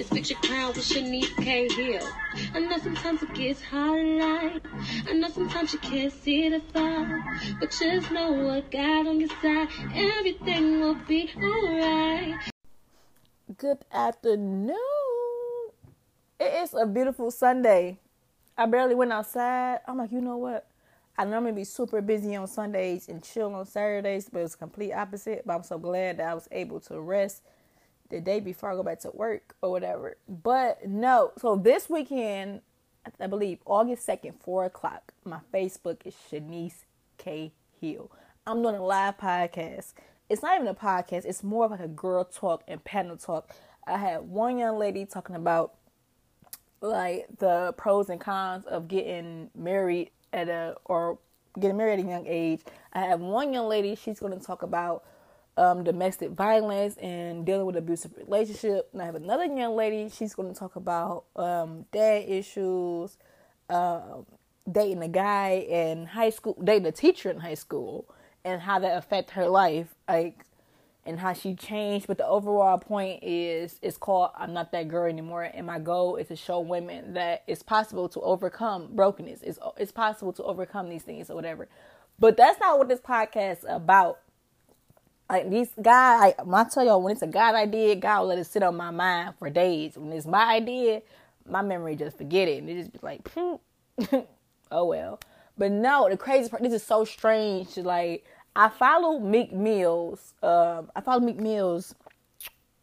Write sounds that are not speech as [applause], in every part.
It's Fix Your Crown with Shanice K. Hill. I know sometimes it gets hard in life. I know sometimes you can't see the far. But just know what God on your side. Everything will be alright. Good afternoon. It is a beautiful Sunday. I barely went outside. I'm like, you know what? I normally be super busy on Sundays and chill on Saturdays, but it's complete opposite. But I'm so glad that I was able to rest the day before I go back to work or whatever. But no, so this weekend, I believe August 2nd, 4 o'clock, my Facebook is Shanice K. Hill. I'm doing a live podcast. It's not even a podcast, it's more of like a girl talk and panel talk. I had one young lady talking about like the pros and cons of getting married at a or getting married at a young age. I have one young lady, she's going to talk about um, domestic violence and dealing with abusive relationship. And I have another young lady, she's going to talk about um, dad issues, um, dating a guy in high school, dating a teacher in high school, and how that affect her life, like and how she changed. But the overall point is, it's called "I'm Not That Girl Anymore," and my goal is to show women that it's possible to overcome brokenness. It's it's possible to overcome these things or whatever. But that's not what this podcast about. Like these like, when I tell y'all, when it's a God idea, God will let it sit on my mind for days. When it's my idea, my memory just forget it, and it just be like, [laughs] oh well. But no, the crazy part, this is so strange. Like I follow Meek Mills. Um, I follow Meek Mills.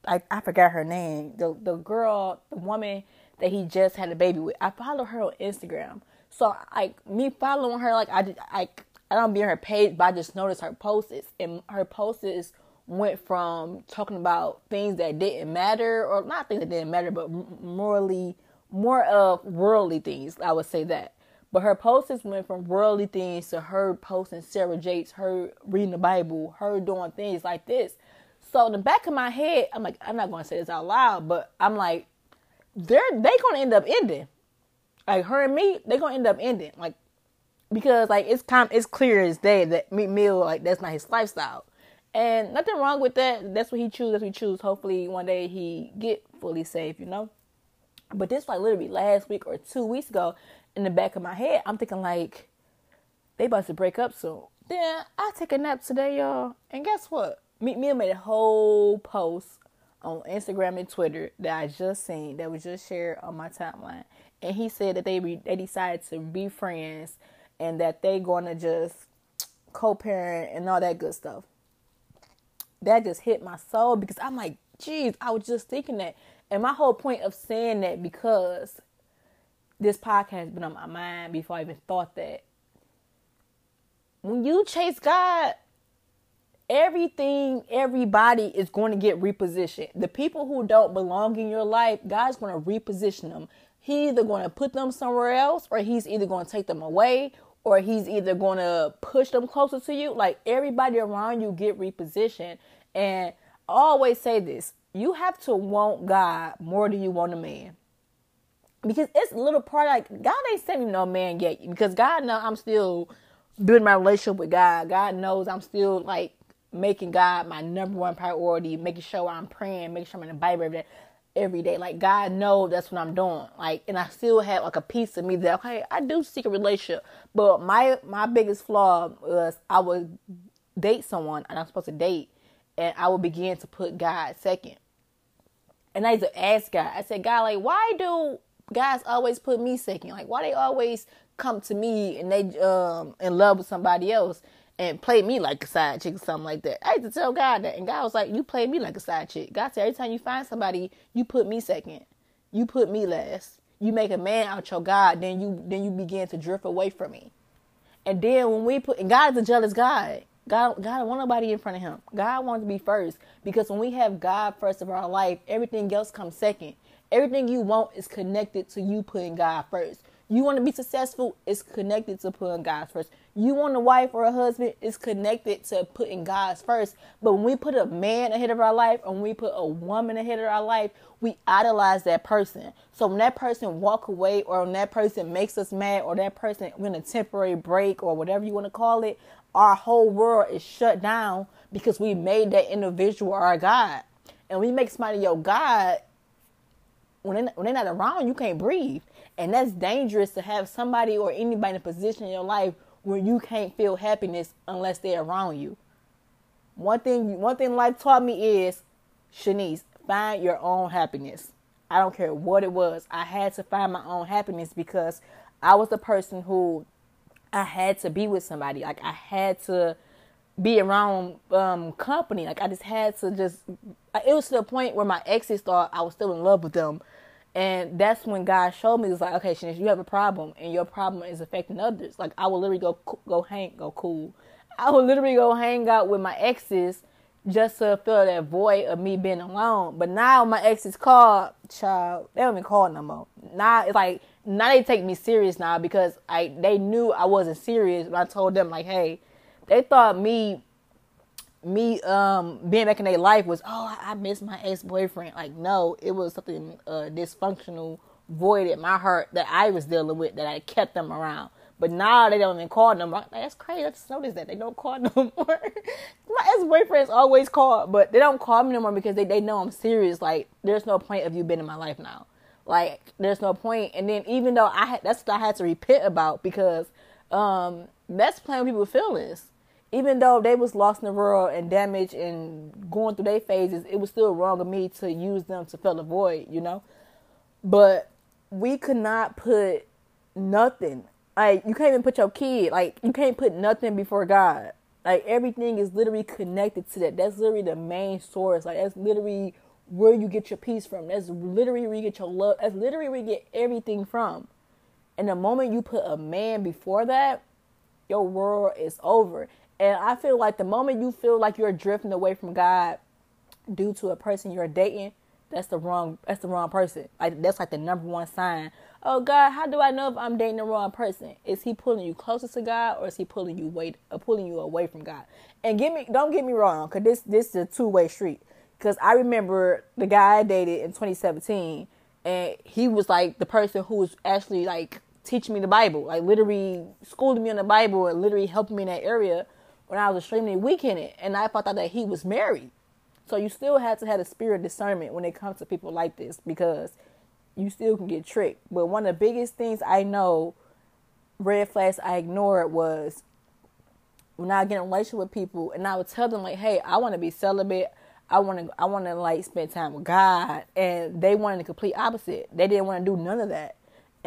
I I forgot her name. The the girl, the woman that he just had a baby with. I follow her on Instagram. So like me following her, like I I I don't be on her page, but I just noticed her posts, and her posts went from talking about things that didn't matter, or not things that didn't matter, but morally more of worldly things. I would say that. But her posts went from worldly things to her posting Sarah Jakes, her reading the Bible, her doing things like this. So in the back of my head, I'm like, I'm not gonna say this out loud, but I'm like, they're they gonna end up ending. Like her and me, they're gonna end up ending. Like because like it's kind it's clear as day that Meek Mill like that's not his lifestyle. And nothing wrong with that. That's what he chooses. That's what he chooses. Hopefully one day he get fully safe, you know. But this like literally last week or two weeks ago, in the back of my head, I'm thinking like they about to break up soon. Then I take a nap today, y'all, and guess what? Meek Mill made a whole post on Instagram and Twitter that I just seen that was just shared on my timeline, and he said that they re- they decided to be friends and that they gonna just co-parent and all that good stuff. That just hit my soul because I'm like, geez, I was just thinking that, and my whole point of saying that because this podcast has been on my mind before I even thought that. When you chase God, everything, everybody is going to get repositioned. The people who don't belong in your life, God's going to reposition them. He's either going to put them somewhere else, or He's either going to take them away, or He's either going to push them closer to you. Like everybody around you get repositioned. And I always say this you have to want God more than you want a man because it's a little part like God ain't sent me no man yet because God know I'm still building my relationship with God. God knows I'm still like making God my number one priority, making sure I'm praying, making sure I'm in the Bible every day. Every day, like God knows that's what I'm doing. Like, and I still have like a piece of me that okay, I do seek a relationship, but my my biggest flaw was I would date someone and I'm supposed to date, and I would begin to put God second. And I used to ask God, I said, God, like, why do guys always put me second. Like why they always come to me and they um in love with somebody else and play me like a side chick or something like that. I had to tell God that, and God was like, "You play me like a side chick." God said, "Every time you find somebody, you put me second. You put me last. You make a man out your God, then you then you begin to drift away from me. And then when we put, and God is a jealous God. God, God don't want nobody in front of Him. God wants to be first because when we have God first of our life, everything else comes second. Everything you want is connected to you putting God first. You want to be successful, it's connected to putting God first. You want a wife or a husband, it's connected to putting God first. But when we put a man ahead of our life and we put a woman ahead of our life, we idolize that person. So when that person walk away or when that person makes us mad or that person in a temporary break or whatever you want to call it, our whole world is shut down because we made that individual our God. And we make somebody your God, when when they're not around, you can't breathe. And that's dangerous to have somebody or anybody in a position in your life where you can't feel happiness unless they're around you. One thing, one thing life taught me is, Shanice, find your own happiness. I don't care what it was. I had to find my own happiness because I was the person who I had to be with somebody. Like I had to be around um, company. Like I just had to just. It was to the point where my exes thought I was still in love with them, and that's when God showed me. It's like, okay, Shanice, you have a problem, and your problem is affecting others. Like I will literally go go hang go cool. I would literally go hang out with my exes just to fill that void of me being alone. But now my exes call, child, they don't even call no more. Now it's like now they take me serious now because I they knew I wasn't serious. But I told them like, hey, they thought me me um being back in their life was oh I miss my ex boyfriend. Like no, it was something uh, dysfunctional void in my heart that I was dealing with that I kept them around. But now they don't even call no more. Like, That's crazy. I just noticed that they don't call [laughs] no more. my ex boyfriends always call, but they don't call me no more because they they know I'm serious. Like there's no point of you being in my life now. Like there's no point. And then even though I had that's what I had to repent about because um that's playing with people's feelings even though they was lost in the world and damaged and going through their phases, it was still wrong of me to use them to fill a void, you know. But we could not put nothing. Like you can't even put your kid. Like you can't put nothing before God. Like everything is literally connected to that. That's literally the main source. Like that's literally where you get your peace from. That's literally where you get your love. That's literally where you get everything from. And the moment you put a man before that, your world is over. And I feel like the moment you feel like you're drifting away from God due to a person you're dating, that's the wrong that's the wrong person. Like that's like the number one sign. Oh God, how do I know if I'm dating the wrong person? Is he pulling you closer to God or is he pulling you away uh, pulling you away from God? And get me don't get me wrong, cause this this is a two way street. Cause I remember the guy I dated in 2017, and he was like the person who was actually like teaching me the Bible, like literally schooling me on the Bible and literally helping me in that area when I was extremely weak in it, and I thought that he was married. So you still have to have a spirit discernment when it comes to people like this because you still can get tricked. But one of the biggest things I know, red flags I ignored was when I get in a relationship with people, and I would tell them like, "Hey, I want to be celibate. I want to, I want to like spend time with God," and they wanted the complete opposite. They didn't want to do none of that,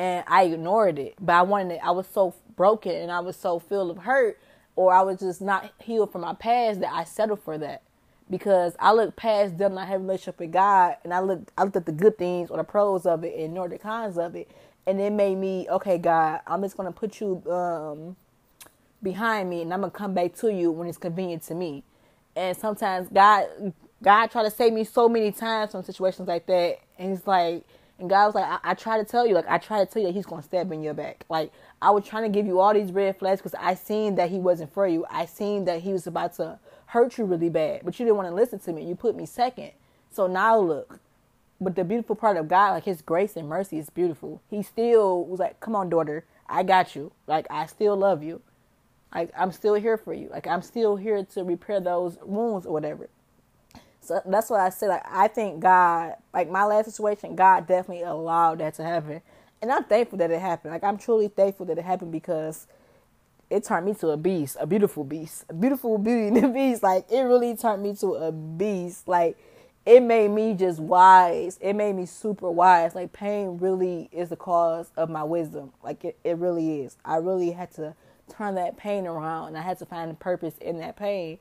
and I ignored it. But I wanted, it, I was so broken and I was so filled of hurt or I was just not healed from my past that I settled for that. Because I looked past them not having relationship with God and I looked I looked at the good things or the pros of it and ignored the cons of it. And it made me, okay, God, I'm just gonna put you um, behind me and I'm gonna come back to you when it's convenient to me. And sometimes God God tried to save me so many times from situations like that and it's like and God was like, I, I try to tell you, like I try to tell you that He's gonna stab in your back. Like I was trying to give you all these red flags because I seen that he wasn't for you. I seen that he was about to hurt you really bad, but you didn't want to listen to me. You put me second. So now look. But the beautiful part of God, like his grace and mercy is beautiful. He still was like, Come on, daughter, I got you. Like I still love you. Like I'm still here for you. Like I'm still here to repair those wounds or whatever. That's what I said. Like I think God, like my last situation, God definitely allowed that to happen and I'm thankful that it happened. Like I'm truly thankful that it happened because it turned me to a beast, a beautiful beast, a beautiful beauty and a beast. Like it really turned me to a beast. Like it made me just wise. It made me super wise. Like pain really is the cause of my wisdom. Like it, it really is. I really had to turn that pain around and I had to find purpose in that pain.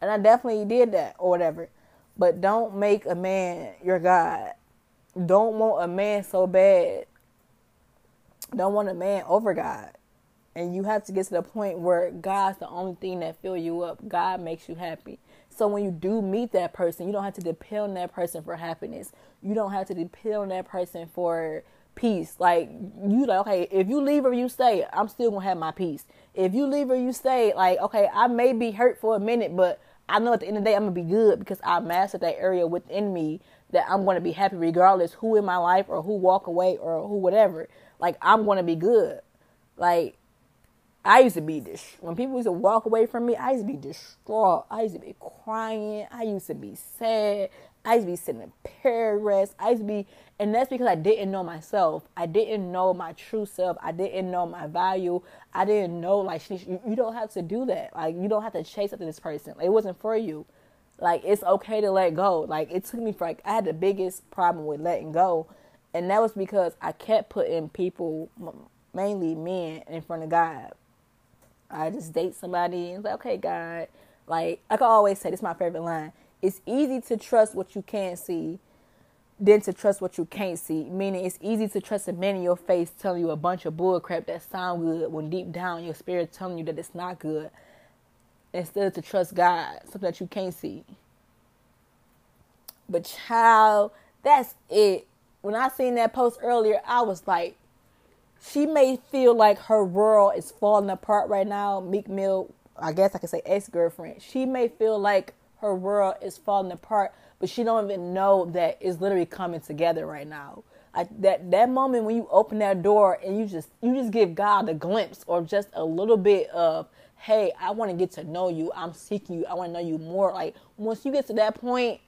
And I definitely did that or whatever. But don't make a man your God. Don't want a man so bad don't want a man over God. And you have to get to the point where God's the only thing that fill you up. God makes you happy. So when you do meet that person, you don't have to depend on that person for happiness. You don't have to depend on that person for peace. Like you like, okay, if you leave or you stay, I'm still gonna have my peace. If you leave or you stay, like, okay, I may be hurt for a minute, but I know at the end of the day I'm gonna be good because I mastered that area within me that I'm gonna be happy regardless who in my life or who walk away or who whatever. Like I'm gonna be good. Like I used to be this when people used to walk away from me, I used to be distraught. I used to be crying. I used to be sad. I used to be sitting in paragraphs. I used to be, and that's because I didn't know myself. I didn't know my true self. I didn't know my value. I didn't know, like, you, don't have to do that. Like, you don't have to chase after this person. It wasn't for you. Like, it's okay to let go. Like, it took me for, like, I had the biggest problem with letting go. And that was because I kept putting people, mainly men, in front of God. I just date somebody and like, okay, God. Like, I can always say, this is my favorite line it's easy to trust what you can't see than to trust what you can't see. Meaning, it's easy to trust a man in your face telling you a bunch of bullcrap that sound good when deep down your spirit telling you that it's not good. Instead of to trust God, something that you can't see. But child, that's it. When I seen that post earlier, I was like, she may feel like her world is falling apart right now. Meek Mill, I guess I could say ex girlfriend. She may feel like her world is falling apart, but she don't even know that it's literally coming together right now. That that moment when you open that door and you just you just give God a glimpse or just a little bit of hey, I want to get to know you. I'm seeking you. I want to know you more. Like once you get to that point,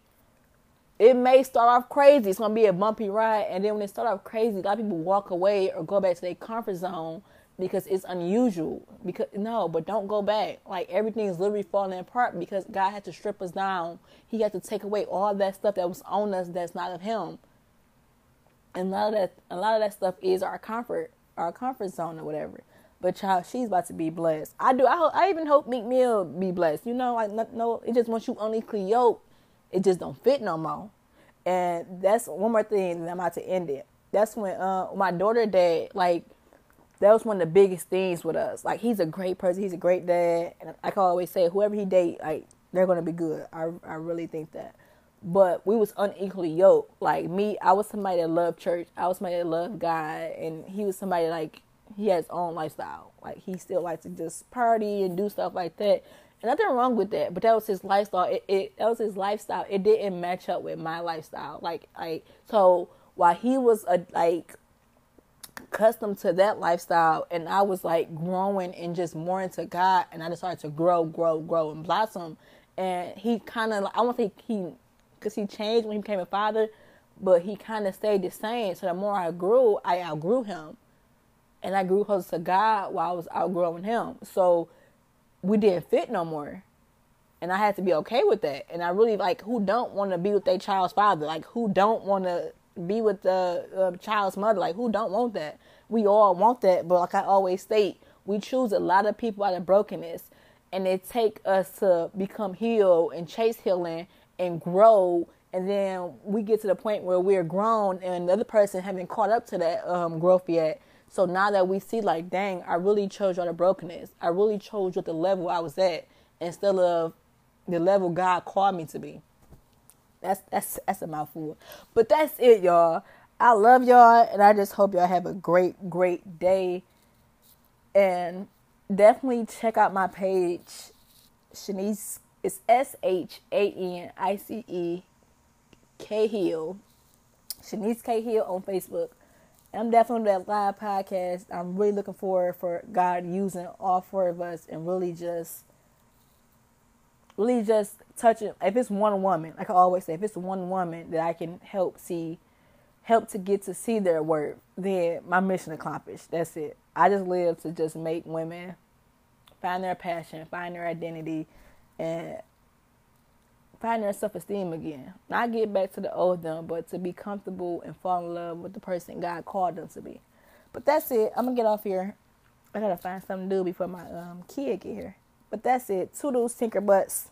it may start off crazy. It's gonna be a bumpy ride, and then when it start off crazy, a lot of people walk away or go back to their comfort zone because it's unusual. Because no, but don't go back. Like everything is literally falling apart because God had to strip us down. He had to take away all that stuff that was on us that's not of Him. And a lot of that, a lot of that stuff is our comfort, our comfort zone or whatever. But child, she's about to be blessed. I do. I, I even hope Meek Mill be blessed. You know, like no, it just once you unequally yoke, it just don't fit no more. And that's one more thing. And I'm about to end it. That's when uh my daughter dad like that was one of the biggest things with us. Like he's a great person, he's a great dad, and I can always say whoever he date, like they're gonna be good. I I really think that. But we was unequally yoked. Like me, I was somebody that loved church. I was somebody that loved God, and he was somebody like he has his own lifestyle. Like he still likes to just party and do stuff like that. And nothing wrong with that, but that was his lifestyle. It, it that was his lifestyle. It didn't match up with my lifestyle. Like like so while he was a like accustomed to that lifestyle and I was like growing and just more into God and I just started to grow, grow, grow and blossom. And he kind of, I won't say he, because he changed when he became a father, but he kind of stayed the same. So the more I grew, I outgrew him. And I grew closer to God while I was outgrowing him. So we didn't fit no more. And I had to be okay with that. And I really like who don't want to be with their child's father? Like who don't want to be with the uh, child's mother. Like, who don't want that? We all want that, but like I always state, we choose a lot of people out of brokenness, and it take us to become healed and chase healing and grow. And then we get to the point where we're grown, and the other person haven't caught up to that um, growth yet. So now that we see, like, dang, I really chose out of brokenness. I really chose at the level I was at instead of the level God called me to be. That's that's that's a mouthful. But that's it, y'all. I love y'all and I just hope y'all have a great, great day. And definitely check out my page. Shanice it's S H A N I C E K Hill. Shanice K Hill on Facebook. I'm definitely on that live podcast. I'm really looking forward for God using all four of us and really just really just touching if it's one woman like i always say if it's one woman that i can help see help to get to see their work then my mission accomplished. That's it. I just live to just make women find their passion find their identity and find their self-esteem again. Not get back to the old them but to be comfortable and fall in love with the person god called them to be. But that's it. I'm gonna get off here. I gotta find something to do before my um, kid get here but that's it. Toodles tinker butts